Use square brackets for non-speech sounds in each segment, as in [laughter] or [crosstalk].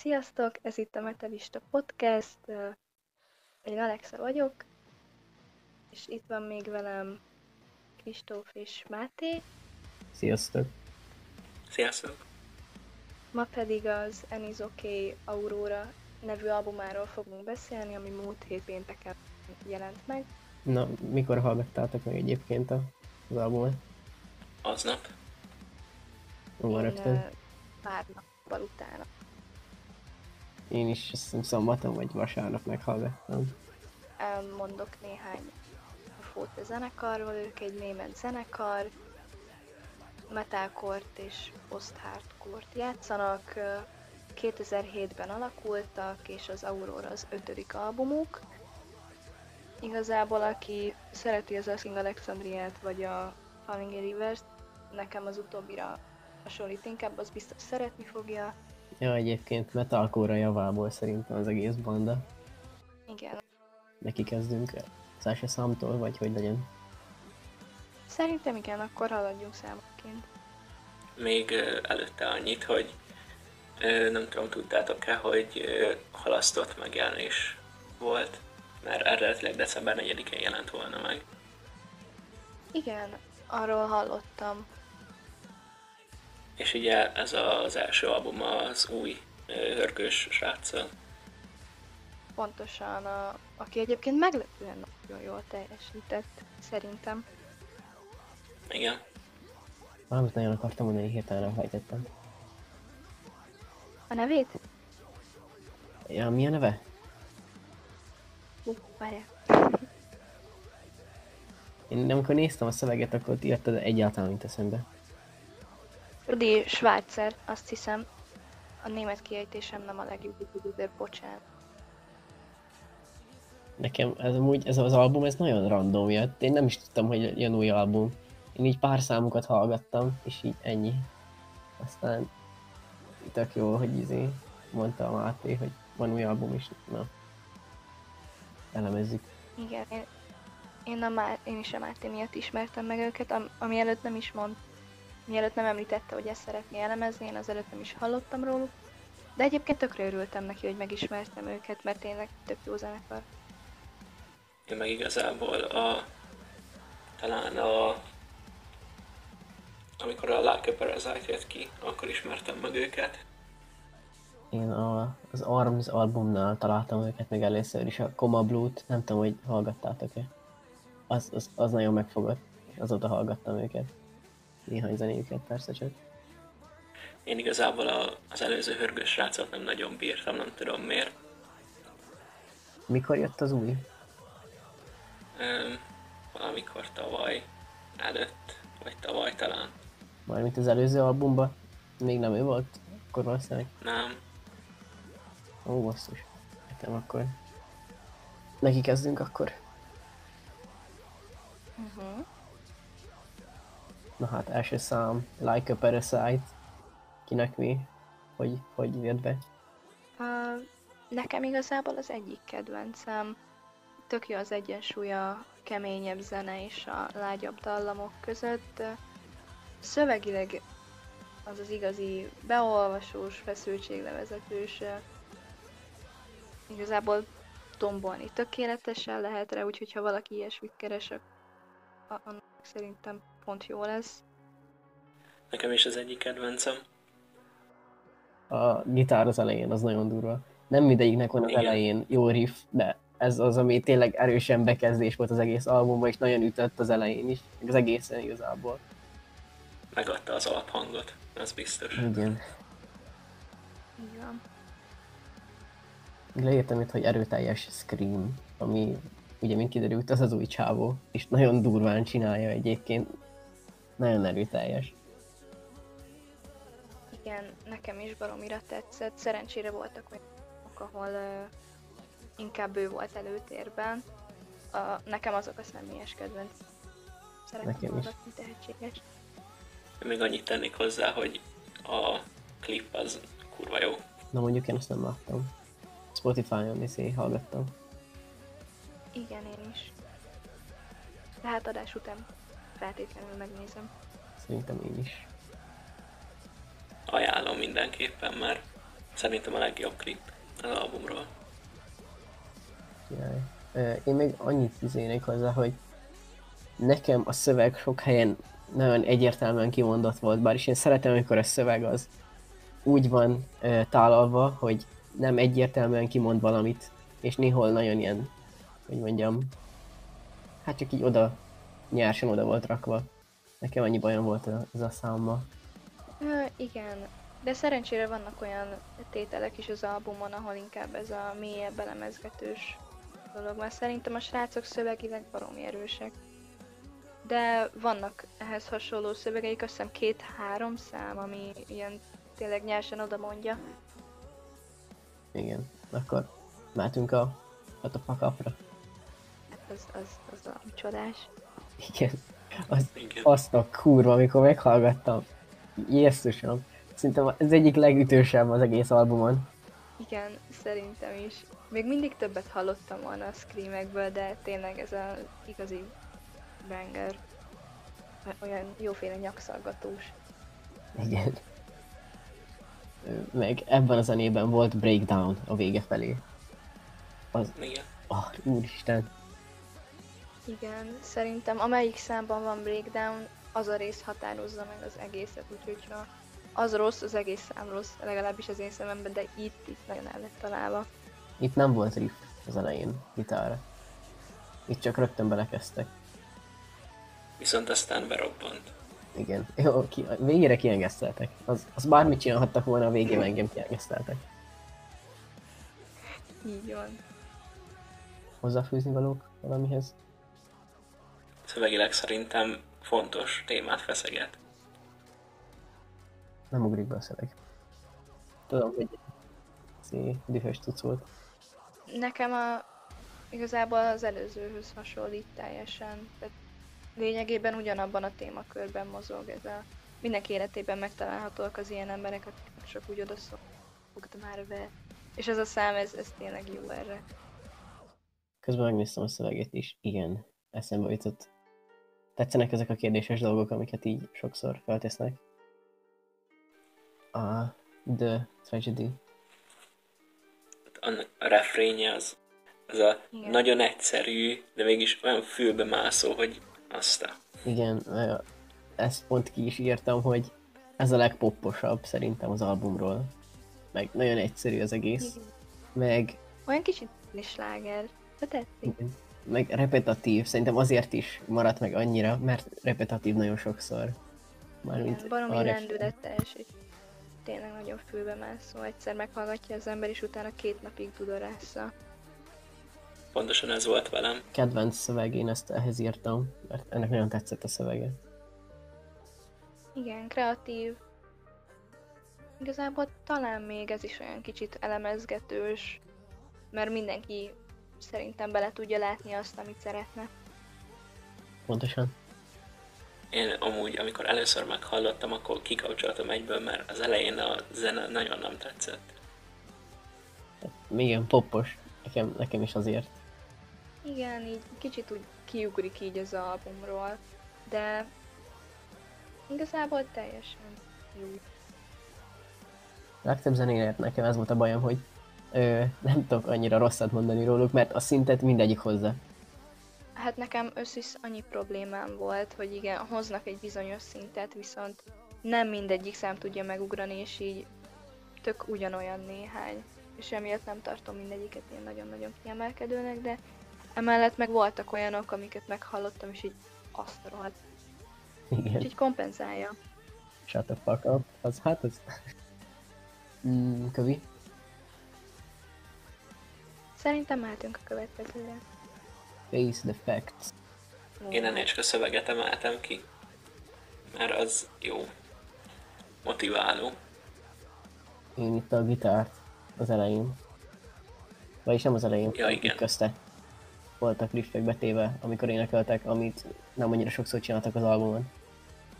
Sziasztok, ez itt a Metalista Podcast. Én Alexa vagyok, és itt van még velem Kristóf és Máté. Sziasztok! Sziasztok! Ma pedig az Any's Okay Aurora nevű albumáról fogunk beszélni, ami múlt hét pénteken jelent meg. Na, mikor hallgattátok meg egyébként az albumot? Aznap. Ó, rögtön. pár nappal utána. Én is szombaton vagy vasárnap meghallgattam. Elmondok néhány infót a zenekarról, ők egy német zenekar, metalcore és post-hardcore-t játszanak, 2007-ben alakultak, és az Aurora az ötödik albumuk. Igazából aki szereti az Asking Alexandriát vagy a Falling in Rivers, nekem az utóbbira hasonlít inkább, az biztos szeretni fogja. Ja, egyébként metalcore javából szerintem az egész banda. Igen. Neki kezdünk az első számtól, vagy hogy legyen? Szerintem igen, akkor haladjunk számokként. Még előtte annyit, hogy nem tudom, tudtátok-e, hogy halasztott megjelenés volt, mert eredetileg december 4-én jelent volna meg. Igen, arról hallottam. És ugye ez az első album az új hörgős sráccal. Pontosan, a, aki egyébként meglepően nagyon jól teljesített, szerintem. Igen. Valamit nagyon akartam mondani, hirtelen elfejtettem. A nevét? Ja, mi a neve? Uh, várjál. Én amikor néztem a szöveget, akkor írtad egyáltalán mint eszembe. Rudi Schwarzer, azt hiszem. A német kiejtésem nem a legjobb, de bocsánat. Nekem ez amúgy, ez az album, ez nagyon random jött. Én nem is tudtam, hogy jön új album. Én így pár számokat hallgattam, és így ennyi. Aztán tök jó, hogy izé mondta a Máté, hogy van új album is, na. Elemezzük. Igen, én, én, a Má, én is a Máté miatt ismertem meg őket, am, ami előtt nem is mond, mielőtt nem említette, hogy ezt szeretné elemezni, én az előtt nem is hallottam róluk. De egyébként tökre örültem neki, hogy megismertem őket, mert tényleg tök jó zenekar. Én meg igazából a, talán a amikor a Like a Parasite jött ki, akkor ismertem meg őket. Én a, az Arms albumnál találtam őket meg először is, a Coma Blue-t, nem tudom, hogy hallgattátok-e. Az, az, az nagyon megfogott, azóta hallgattam őket. Néhány zenéjüket persze csak. Én igazából a, az előző hörgős srácot nem nagyon bírtam, nem tudom miért. Mikor jött az új? Öm, valamikor tavaly előtt, vagy tavaly talán. Mármint az előző albumban? Még nem ő volt? Akkor valószínűleg? Nem. Ó, basszus. Értem akkor. Neki kezdünk akkor. Na hát, első szám, Like a Parasite. Kinek mi? Hogy, hogy jött be? Uh, nekem igazából az egyik kedvencem. Tök jó az egyensúly a keményebb zene és a lágyabb dallamok között. Szövegileg az az igazi beolvasós, feszültséglevezetős, igazából tombolni tökéletesen lehet rá, úgyhogy ha valaki ilyesmit keres, annak szerintem pont jó lesz. Nekem is az egyik kedvencem. A gitár az elején, az nagyon durva. Nem mindegyiknek van az Igen. elején jó riff, de ez az, ami tényleg erősen bekezdés volt az egész albumban, és nagyon ütött az elején is, az egészen igazából. Megadta az alaphangot, az biztos. Igen. Igen. Leírtam itt, hogy erőteljes Scream, ami ugye mint kiderült, az az új csávó, és nagyon durván csinálja egyébként. Nagyon erőteljes. Igen, nekem is baromira tetszett. Szerencsére voltak olyanok, ahol uh, inkább ő volt előtérben. Uh, nekem azok a személyes kedvenc. Szeretem nekem is. tehetséges. Még annyit tennék hozzá, hogy a klip az kurva jó. Na mondjuk én azt nem láttam. Spotify-on is hallgattam. Igen, én is. Tehát adás után feltétlenül megnézem. Szerintem én is. Ajánlom mindenképpen, mert szerintem a legjobb klip az albumról. Jaj. Én még annyit izének hozzá, hogy nekem a szöveg sok helyen nagyon egyértelműen kimondott volt, bár is én szeretem, amikor a szöveg az úgy van ö, tálalva, hogy nem egyértelműen kimond valamit, és néhol nagyon ilyen, hogy mondjam, hát csak így oda, nyersen oda volt rakva. Nekem annyi bajom volt ez a számmal. Ö, igen, de szerencsére vannak olyan tételek is az albumon, ahol inkább ez a mélyebb belemezgetős dolog van. Szerintem a srácok szövegileg baromi erősek. De vannak ehhez hasonló szövegeik, azt hiszem két-három szám, ami ilyen tényleg nyersen oda mondja. Igen. Akkor mehetünk a, hát a pakapra. Hát az, az, az a csodás. Igen. Az, Igen. azt a kurva, amikor meghallgattam. Jézusom. Szerintem ez egyik legütősebb az egész albumon. Igen, szerintem is. Még mindig többet hallottam volna a screamekből, de tényleg ez az igazi banger. Olyan jóféle nyakszaggatós. Igen. Meg ebben a zenében volt breakdown a vége felé. Az, Igen. ah, úristen. Igen, szerintem amelyik számban van breakdown, az a rész határozza meg az egészet, úgyhogy ha az rossz, az egész szám rossz, legalábbis az én szememben, de itt, itt nagyon el lett találva. Itt nem volt riff az elején, gitárra. Itt csak rögtön belekezdtek. Viszont aztán berobbant. Igen. Jó, ki, végére kiengeszteltek. Az, az bármit csinálhattak volna, a végén engem kiengeszteltek. Így van. Hozzáfűzni valók valamihez? Szövegileg szerintem fontos témát feszeget. Nem ugrik be a szöveg. Tudom, hogy dühös cucc volt. Nekem a, igazából az előzőhöz hasonlít teljesen. Tehát lényegében ugyanabban a témakörben mozog ez a... Mindenki életében megtalálhatóak az ilyen emberek, akik csak úgy odaszól, fogd már be. És ez a szám, ez, ez tényleg jó erre. Közben megnéztem a szöveget is. Igen, eszembe jutott. Tetszenek ezek a kérdéses dolgok, amiket így sokszor feltesznek. A The Tragedy. Annak a refrénye az, az a Igen. nagyon egyszerű, de mégis olyan fülbe mászó, hogy azt a... Igen, ezt pont ki is írtam, hogy ez a legpopposabb szerintem az albumról. Meg nagyon egyszerű az egész. Igen. Meg, Olyan kicsit sláger, de tetszik. igen, meg repetitív. Szerintem azért is maradt meg annyira, mert repetitív nagyon sokszor. Mármint Igen, baromi lendületes, és tényleg nagyon fülbe mászó. Egyszer meghallgatja az ember, és utána két napig dudorásza. Pontosan ez volt velem. kedvenc szöveg, én ezt ehhez írtam, mert ennek nagyon tetszett a szövege. Igen, kreatív. Igazából talán még ez is olyan kicsit elemezgetős, mert mindenki szerintem bele tudja látni azt, amit szeretne. Pontosan. Én amúgy, amikor először meghallottam, akkor kikapcsoltam egyből, mert az elején a zene nagyon nem tetszett. Igen, poppos. Nekem, nekem is azért. Igen, így kicsit úgy kiugrik így az albumról, de igazából teljesen jó. A legtöbb zenéért nekem ez volt a bajom, hogy ö, nem tudok annyira rosszat mondani róluk, mert a szintet mindegyik hozza. Hát nekem összis annyi problémám volt, hogy igen, hoznak egy bizonyos szintet, viszont nem mindegyik szám tudja megugrani, és így tök ugyanolyan néhány. És emiatt nem tartom mindegyiket ilyen nagyon-nagyon kiemelkedőnek, de emellett meg voltak olyanok, amiket meghallottam, és így azt rohadt. Igen. Úgyhogy kompenzálja. Shut the fuck up. Az hát az... [laughs] Mm, kövi? Szerintem mehetünk a következőre. Face the facts. Én ennél csak a szöveget emeltem ki, mert az jó. Motiváló. Én itt a gitárt az elején. Vagyis nem az elején, Ja, igen. közte. Voltak riffek betéve, amikor énekeltek, amit nem annyira sokszor csináltak az albumon.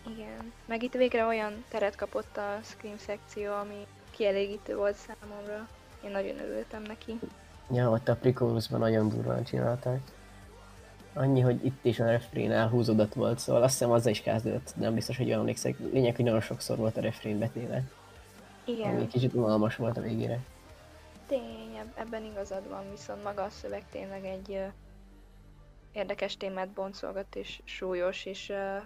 Igen. Meg itt végre olyan teret kapott a Scream szekció, ami kielégítő volt számomra. Én nagyon örültem neki. Ja, ott a Precolusban nagyon durván csinálták. Annyi, hogy itt is a refrén elhúzódott volt, szóval azt hiszem azzal is kezdődött, nem biztos, hogy jól emlékszek. Lényeg, hogy nagyon sokszor volt a refrén betéve. Ami Igen, egy kicsit unalmas volt a végére. tény, eb- ebben igazad van, viszont maga a szöveg tényleg egy ö, érdekes témát boncolgat, és súlyos, és ö,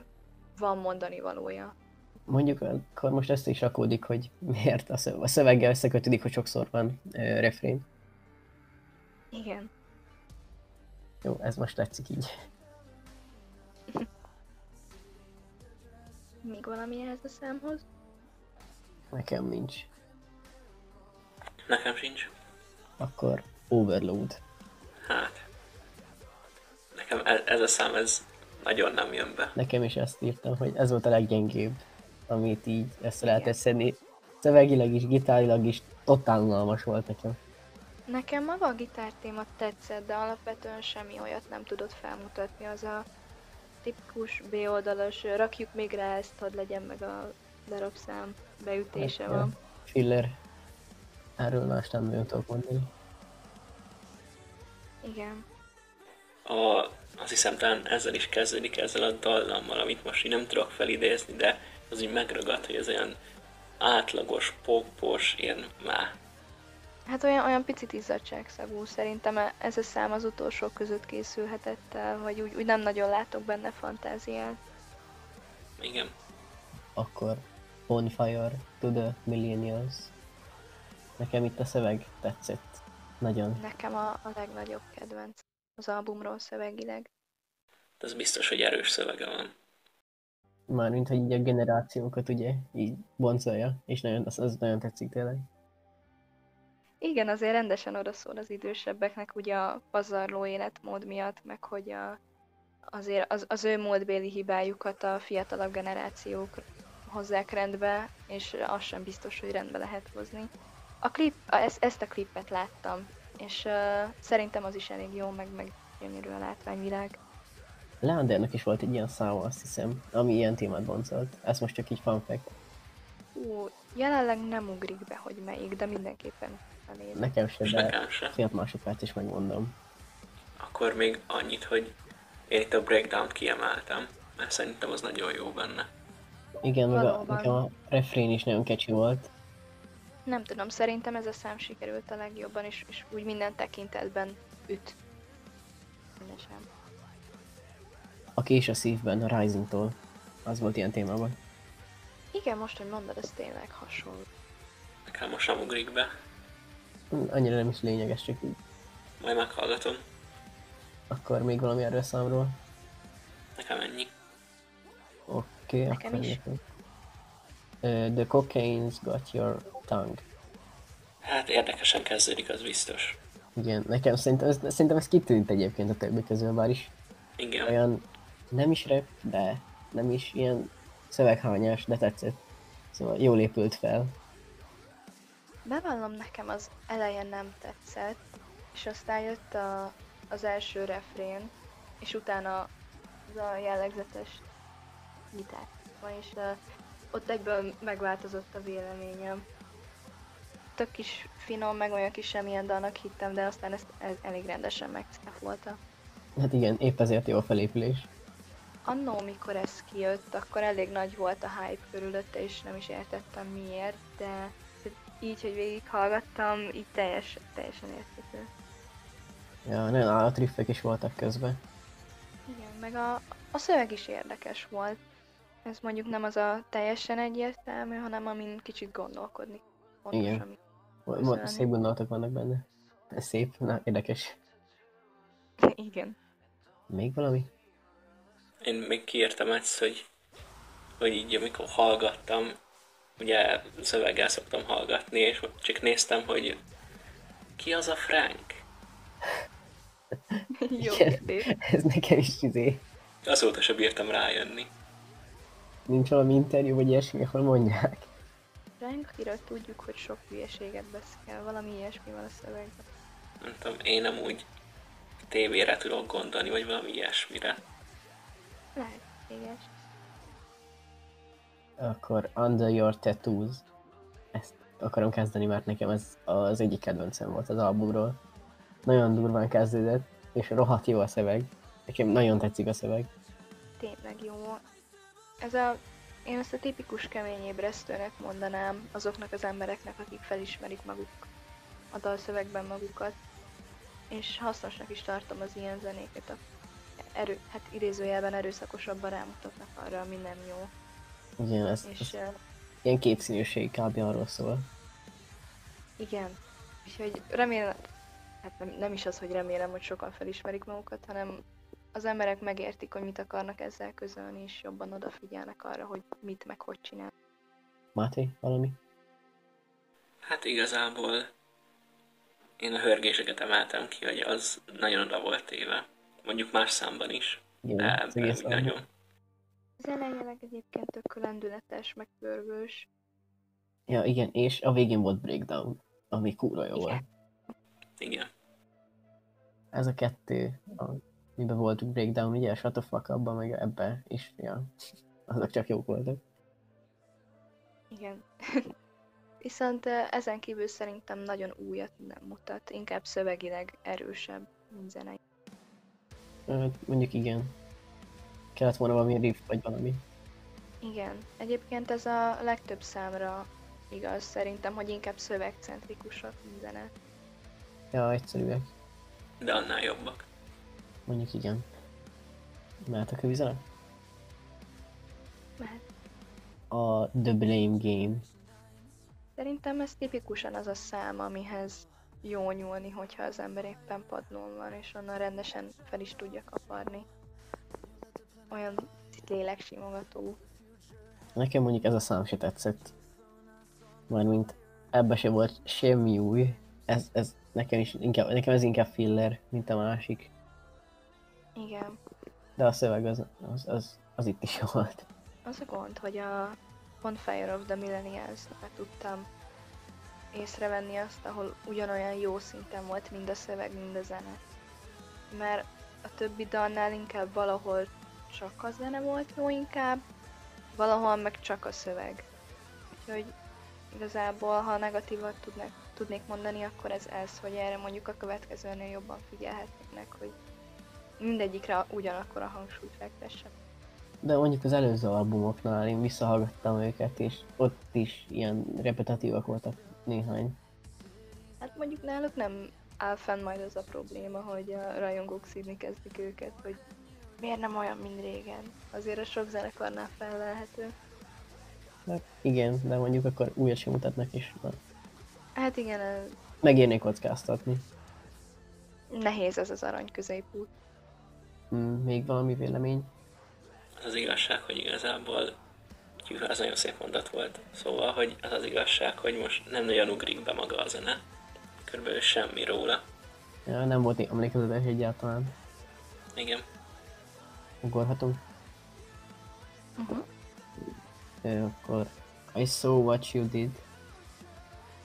van mondani valója. Mondjuk akkor most ezt is rakódik, hogy miért a szöveggel összekötődik, hogy sokszor van ö, refrén. Igen. Jó, ez most tetszik így. [laughs] Még valami ehhez a számhoz? Nekem nincs. Nekem sincs. Akkor Overload. Hát. Nekem e- ez a szám, ez nagyon nem jön be. Nekem is ezt írtam, hogy ez volt a leggyengébb, amit így össze lehetett szedni. Szövegileg is, gitárilag is totál unalmas volt nekem. Nekem maga a gitártéma tetszett, de alapvetően semmi olyat nem tudott felmutatni. Az a tipikus B oldalas, rakjuk még rá ezt, hogy legyen meg a darabszám beütése van. Filler. Erről más nem nagyon tudok mondani. Igen. A, azt hiszem talán ezzel is kezdődik, ezzel a dallammal, amit most így nem tudok felidézni, de az így megragad, hogy ez olyan átlagos, popos, ilyen má. Hát olyan, olyan picit izzadságszagú szerintem ez a szám az utolsó között készülhetett el, vagy úgy, úgy nem nagyon látok benne fantáziát. Igen. Akkor Bonfire to the Millennials. Nekem itt a szöveg tetszett. Nagyon. Nekem a, a legnagyobb kedvenc az albumról szövegileg. De az biztos, hogy erős szövege van. Mármint, hogy így a generációkat ugye így boncolja, és nagyon, az, az nagyon tetszik tényleg. Igen, azért rendesen odaszól az idősebbeknek ugye a pazarló életmód miatt, meg hogy a, azért az, az ő módbéli hibájukat a fiatalabb generációk hozzák rendbe, és az sem biztos, hogy rendbe lehet hozni. A klip, ezt, ezt a klipet láttam, és uh, szerintem az is elég jó, meg, meg gyönyörű a látványvilág. Leandernek is volt egy ilyen száma, azt hiszem, ami ilyen témát boncolt. Ez most csak így fact. Ú, jelenleg nem ugrik be, hogy melyik, de mindenképpen elég. Nekem se, de nekem se. fél másodperc is megmondom. Akkor még annyit, hogy én itt a breakdown kiemeltem, mert szerintem az nagyon jó benne. Igen, meg a, nekem a refrén is nagyon kecsi volt. Nem tudom, szerintem ez a szám sikerült a legjobban, és, és úgy minden tekintetben üt. Rendesen. A kés a szívben, a Rising-tól. Az volt ilyen témában. Igen, most, hogy mondod, ez tényleg hasonló. Nekem most nem ugrik be, Annyira nem is lényeges, csak így. majd meghallgatom. Akkor még valami erről számról. Nekem ennyi. Oké, okay, Nekem akkor is. nekem. Uh, the cocaine's got your tongue. Hát érdekesen kezdődik, az biztos. Igen, nekem szerintem ez, szerintem ez kitűnt egyébként a többi közül, bár is Igen. olyan nem is rap, de nem is ilyen szöveghányás, de tetszett. Szóval jól épült fel. Bevallom, nekem az eleje nem tetszett, és aztán jött a, az első refrén, és utána az a jellegzetes gitár. És uh, ott egyből megváltozott a véleményem. Tök kis finom, meg olyan kis semmilyen dalnak hittem, de aztán ezt el, elég rendesen megcáfolta. Hát igen, épp ezért jó a felépülés. Annó, mikor ez kijött, akkor elég nagy volt a hype körülötte, és nem is értettem miért, de így, hogy végighallgattam, így teljes, teljesen érthető. Ja, nagyon állatriffek is voltak közben. Igen, meg a, a szöveg is érdekes volt. Ez mondjuk nem az a teljesen egyértelmű, hanem amin kicsit gondolkodni. Fontos, Igen. ami... Szép gondolatok vannak benne. Ez szép, na érdekes. [laughs] Igen. Még valami? Én még kiírtam ezt, hogy, hogy így amikor hallgattam, ugye szöveggel szoktam hallgatni, és csak néztem, hogy ki az a Frank? Jó Igen. kérdés. Ez nekem is izé. Azóta sem bírtam rájönni. Nincs valami interjú, vagy ilyesmi, ahol mondják. Ránk, akiről tudjuk, hogy sok hülyeséget beszél, valami ilyesmi van a szövegben. Nem tudom, én nem úgy tévére tudok gondolni, vagy valami ilyesmire. Lehetséges. Akkor Under Your Tattoos. Ezt akarom kezdeni, mert nekem ez az egyik kedvencem volt az albumról. Nagyon durván kezdődött, és rohadt jó a szöveg. Nekem nagyon tetszik a szöveg. Tényleg jó. Ez a Én ezt a tipikus kemény ébresztőnek mondanám azoknak az embereknek, akik felismerik maguk a dalszövegben magukat, és hasznosnak is tartom az ilyen zenéket, a erő, hát idézőjelben erőszakosabban rámutatnak arra, ami nem jó. Igen, ez, És ez uh, ilyen kétszínűség kb. arról szól. igen, úgyhogy remélem, hát nem, nem is az, hogy remélem, hogy sokan felismerik magukat, hanem az emberek megértik, hogy mit akarnak ezzel közölni, és jobban odafigyelnek arra, hogy mit meg hogy csinál. Máté, valami? Hát igazából én a hörgéseket emeltem ki, hogy az nagyon oda volt téve. Mondjuk más számban is, Igen, de ebben nagyon. Az elejeleg egyébként tök lendületes, meg pörgős. Ja, igen, és a végén volt Breakdown, ami kurva jó Igen. volt. Igen. Ez a kettő, a, miben volt Breakdown, ugye, a Shut the fuck up meg ebbe is, ja, azok csak jók voltak. Igen. [laughs] Viszont ezen kívül szerintem nagyon újat nem mutat, inkább szövegileg erősebb, mint zenei. Mondjuk igen. Kellett volna valami riff, vagy valami. Igen, egyébként ez a legtöbb számra igaz szerintem, hogy inkább szövegcentrikusak, mint zene. Ja, egyszerűek. De annál jobbak. Mondjuk igen. Mehetek a vizele? Mert A The Blame Game. szerintem ez tipikusan az a szám, amihez jó nyúlni, hogyha az ember éppen padlón van, és onnan rendesen fel is tudja kaparni. Olyan léleksimogató. Nekem mondjuk ez a szám se tetszett. Mármint ebbe se volt semmi új. Ez, ez nekem is inkább, nekem ez inkább filler, mint a másik. Igen. De a szöveg az, az, az, az itt is [laughs] volt. Az a gond, hogy a Bonfire of the millennials tudtam észrevenni azt, ahol ugyanolyan jó szinten volt mind a szöveg, mind a zene. Mert a többi dalnál inkább valahol csak a zene volt jó inkább, valahol meg csak a szöveg. Úgyhogy igazából, ha negatívat tudnak, tudnék mondani, akkor ez ez, hogy erre mondjuk a következőnél jobban figyelhetnének, hogy mindegyikre ugyanakkor a hangsúlyt fektesse. De mondjuk az előző albumoknál én visszahallgattam őket, és ott is ilyen repetitívak voltak néhány. Hát mondjuk náluk nem áll fenn majd az a probléma, hogy a rajongók szívni kezdik őket, hogy miért nem olyan, mint régen. Azért a sok zenekarnál felelhető. Hát igen, de mondjuk akkor újat sem mutatnak is. Na, Hát igen, ez megérné kockáztatni. nehéz ez az arany középút. Mm, még valami vélemény? Az az igazság, hogy igazából Tyűha, az nagyon szép mondat volt. Szóval, hogy az az igazság, hogy most nem nagyon ugrik be maga a zene. Körülbelül semmi róla. Ja, nem volt emlékezetes egyáltalán. Igen. Ugorhatunk. Uh-huh. Ö, akkor I saw what you did.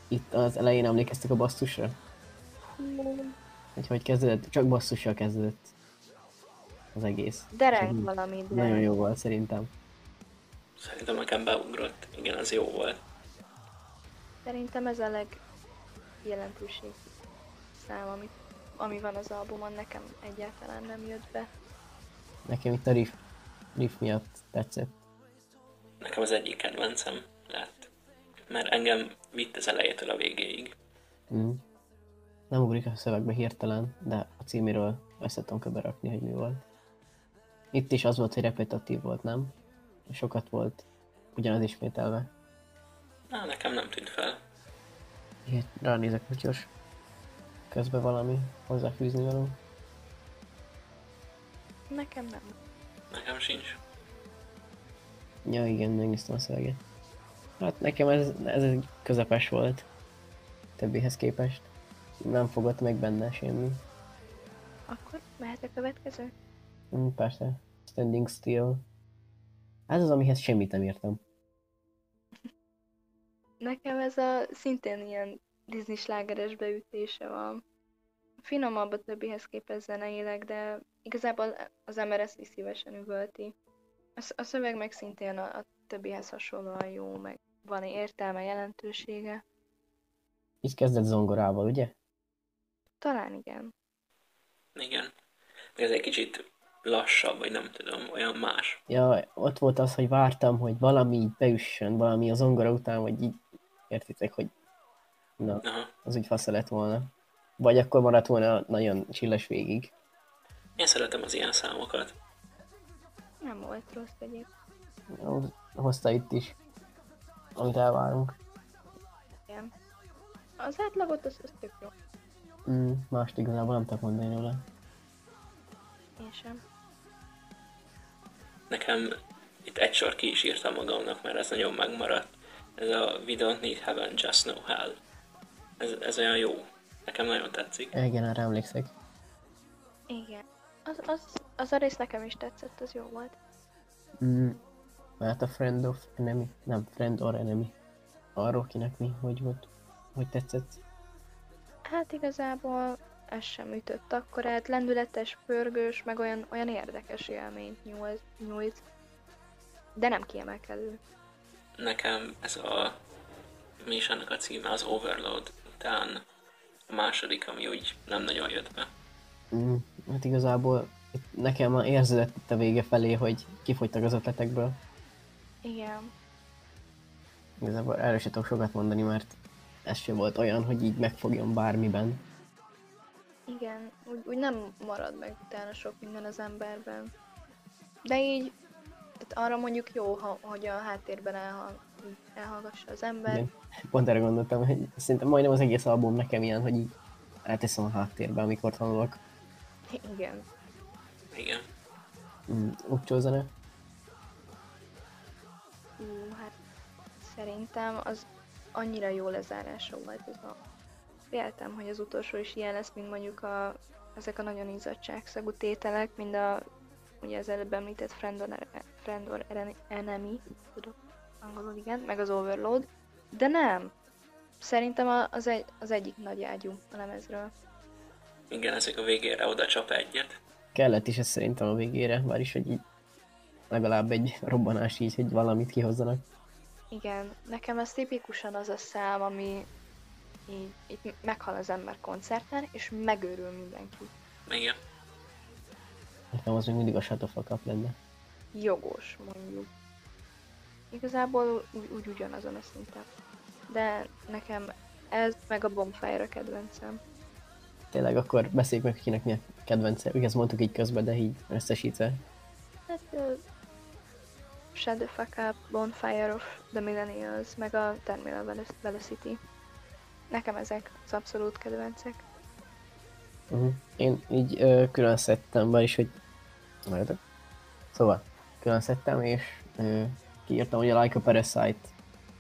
Itt az elején emlékeztek a basszusra? Hogy hogy kezdődött? Csak basszussal kezdődött. Az egész. Dereng valami, de Nagyon jó volt szerintem. Szerintem nekem beugrott. Igen, az jó volt. szerintem ez a legjelentőség szám, ami, ami van az albumon, nekem egyáltalán nem jött be. Nekem itt a riff, riff miatt tetszett. Nekem az egyik kedvencem lett. Mert engem vitt az elejétől a végéig. Mm. Nem ugrik a szövegbe hirtelen, de a címéről össze tudom kb. rakni, hogy mi volt. Itt is az volt, hogy repetitív volt, nem? Sokat volt ugyanaz ismételve. Na, nekem nem tűnt fel. Így ránézek, hogy gyors. Közben valami hozzáfűzni való. Nekem nem. Nekem sincs. Ja igen, megnéztem a szöveget. Hát nekem ez, ez egy közepes volt. Többihez képest. Nem fogott meg benne semmi. Akkor mehet a következő? Mm, persze. Standing still. Ez az, amihez semmit nem értem. Nekem ez a szintén ilyen Disney slágeres beütése van. Finomabb a többihez képest zeneileg, de igazából az ember ezt is szívesen üvölti. A, a szöveg meg szintén a, a többihez hasonlóan jó, meg van értelme, jelentősége. Így kezdett zongorával, ugye? Talán igen. Igen. Ez egy kicsit lassabb, vagy nem tudom, olyan más. Ja, ott volt az, hogy vártam, hogy valami így beüssön, valami az zongora után, vagy így értitek, hogy na, Aha. az úgy fasz lett volna. Vagy akkor maradt volna nagyon csilles végig. Én szeretem az ilyen számokat. Nem volt rossz egyébként. Hozta itt is, amit elvárunk. Igen. Az átlagot az, az tök jó. Mm, mást igazából nem tudok mondani róla. Én sem. Nekem itt egy sor ki is írtam magamnak, mert ez nagyon megmaradt. Ez a We don't need heaven, just know hell. Ez, ez olyan jó. Nekem nagyon tetszik. Igen, erre emlékszek. Igen. Az, az, az a rész nekem is tetszett, az jó volt. Mm, mert a Friend of Enemy, nem, Friend or Enemy. Arról kinek mi, hogy volt, hogy tetszett. Hát igazából ez sem ütött akkor, hát lendületes, pörgős, meg olyan, olyan érdekes élményt nyújt, nyújt. De nem kiemelkedő. Nekem ez a... Mi is ennek a címe? Az Overload után a második, ami úgy nem nagyon jött be. Mm, hát igazából nekem a érződött itt a vége felé, hogy kifogytak az ötletekből. Igen. Igazából erről sem tudok sokat mondani, mert ez sem volt olyan, hogy így megfogjon bármiben. Igen, úgy, úgy nem marad meg utána sok minden az emberben. De így, tehát arra mondjuk jó, ha, hogy a háttérben elhang, elhallgassa az ember. Igen. Pont erre gondoltam, hogy szerintem majdnem az egész album nekem ilyen, hogy így elteszem a háttérbe, amikor tanulok. Igen. Igen. Mm, Utcsó zene. Ú, hát szerintem az annyira jó lezárása volt ez a... Féltem, hogy az utolsó is ilyen lesz, mint mondjuk a, ezek a nagyon izzadságszagú tételek, mint a ugye az előbb említett Friend or, Friend or Enemy, tudok angolul igen, meg az Overload, de nem. Szerintem az, egy, az egyik nagy ágyú a lemezről. Igen, ezek a végére oda csap egyet. Kellett is ez szerintem a végére, bár is, hogy így legalább egy robbanás így, hogy valamit kihozzanak. Igen, nekem ez tipikusan az a szám, ami így, így meghal az ember koncerten, és megőrül mindenki. Igen. Nekem az még mindig a Shut the Fuck Up lenne. Jogos, mondjuk. Igazából úgy, úgy ugyanazon a szinten. De nekem ez meg a Bonfire a kedvencem. Tényleg akkor beszéljük meg, kinek mi a kedvence. Ugye ezt mondtuk így közben, de így összesítve. Hát uh, the Fuck Up, Bonfire of the Millennials, meg a Terminal Velo- Velocity. Nekem ezek az abszolút kedvencek. Uh-huh. Én így ö, külön szedtem be is, hogy... Várjatok. Szóval, külön szedtem, és ö, kiírtam, hogy a Like a Parasite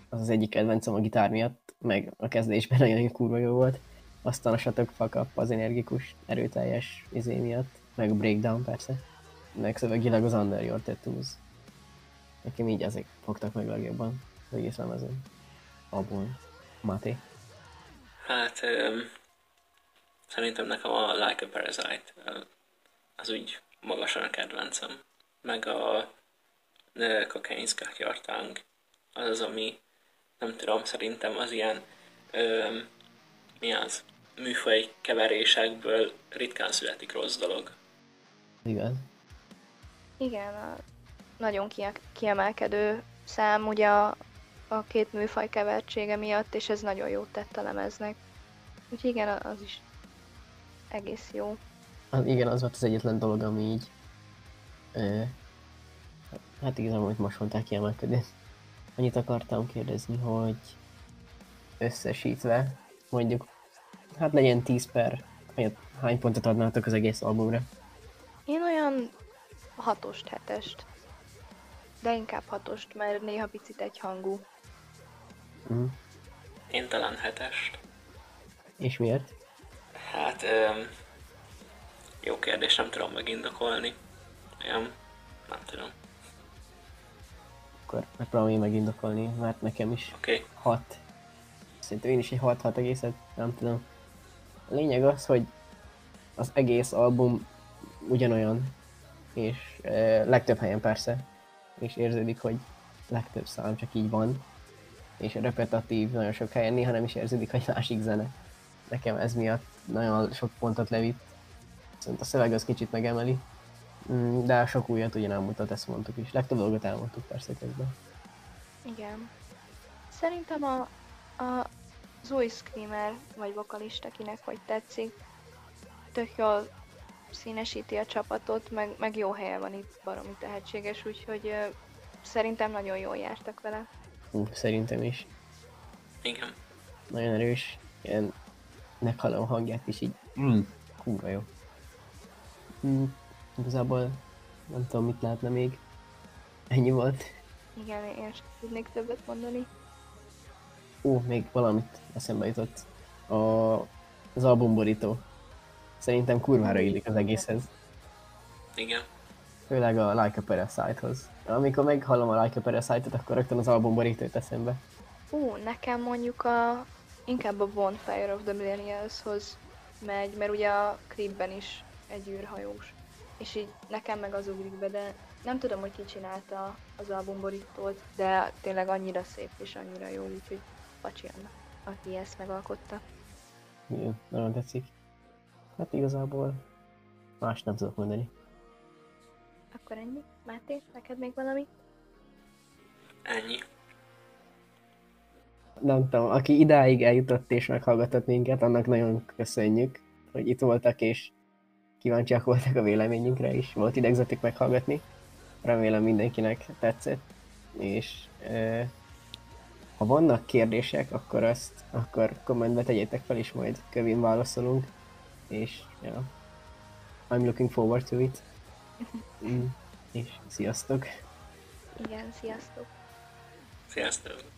az az egyik kedvencem a gitár miatt, meg a kezdésben [laughs] nagyon kurva jó volt. Aztán a Fuck Up az energikus, erőteljes izé miatt, meg a Breakdown persze. Meg szövegileg az Under Your Tattoos. Nekem így ezek fogtak meg legjobban az egész lemezon. Abból. Máté. Hát öm, szerintem nekem a Like a Parasite az úgy magasan a kedvencem. Meg a Scackyard Tongue az az, ami nem tudom, szerintem az ilyen öm, mi az? Műfaj keverésekből ritkán születik rossz dolog. Igaz? Igen, a nagyon kie- kiemelkedő szám ugye a, a két műfaj kevertsége miatt, és ez nagyon jót tett a lemeznek. Úgyhogy igen, az is egész jó. Az, igen, az volt az egyetlen dolog, ami így... Ö, hát igazából, amit most mondták kiemelkedni. Annyit akartam kérdezni, hogy összesítve, mondjuk, hát legyen 10 per, hány pontot adnátok az egész albumra? Én olyan hatost, hetest. De inkább hatost, mert néha picit egyhangú. Mm. Én talán hetest. És miért? Hát, öm, jó kérdés, nem tudom megindokolni. Olyan, nem tudom. Akkor megpróbálom én megindokolni, mert nekem is Oké, okay. 6. Szerintem én is egy 6-6 egészet, nem tudom. A lényeg az, hogy az egész album ugyanolyan, és e, legtöbb helyen persze, és érződik, hogy legtöbb szám csak így van, és repetatív nagyon sok helyen, néha nem is érződik, hogy másik zene. Nekem ez miatt nagyon sok pontot levitt, viszont a szöveg az kicsit megemeli, Mm, de sok újat ugye nem mutat, ezt mondtuk is. Legtöbb dolgot elmondtuk persze közben. Igen. Szerintem a, a, az új screamer, vagy vokalista, kinek hogy tetszik, tök jól színesíti a csapatot, meg, meg jó helyen van itt, baromi tehetséges, úgyhogy ö, szerintem nagyon jól jártak vele. Hú, szerintem is. Igen. Nagyon erős. Ilyen meghallom hangját is így. Mm, kurva jó. Mm, igazából nem tudom mit lehetne még. Ennyi volt. Igen, én sem tudnék többet mondani. Ó, még valamit eszembe jutott. A, az albumborító. Szerintem kurvára illik az egészhez. Igen. Főleg a Like a Parasite-hoz. Amikor meghallom a Like a Parasite-ot, akkor rögtön az albumborító jut eszembe. Ú, nekem mondjuk a inkább a Bonfire of the Millennials-hoz megy, mert ugye a klipben is egy űrhajós. És így nekem meg az ugrik be, de nem tudom, hogy ki csinálta az albumborítót, de tényleg annyira szép és annyira jó, úgyhogy pacsi annak, aki ezt megalkotta. Igen, nagyon tetszik. Hát igazából más nem tudok mondani. Akkor ennyi. Máté, neked még valami? Ennyi. Nem tudom, aki idáig eljutott és meghallgatott minket, annak nagyon köszönjük, hogy itt voltak és kíváncsiak voltak a véleményünkre is. Volt idegzetük meghallgatni. Remélem mindenkinek tetszett. És e, ha vannak kérdések, akkor azt akkor kommentbe tegyétek fel, és majd kövén válaszolunk. És ja, I'm looking forward to it. [laughs] Mm, és sziasztok! Igen, sziasztok! Sziasztok!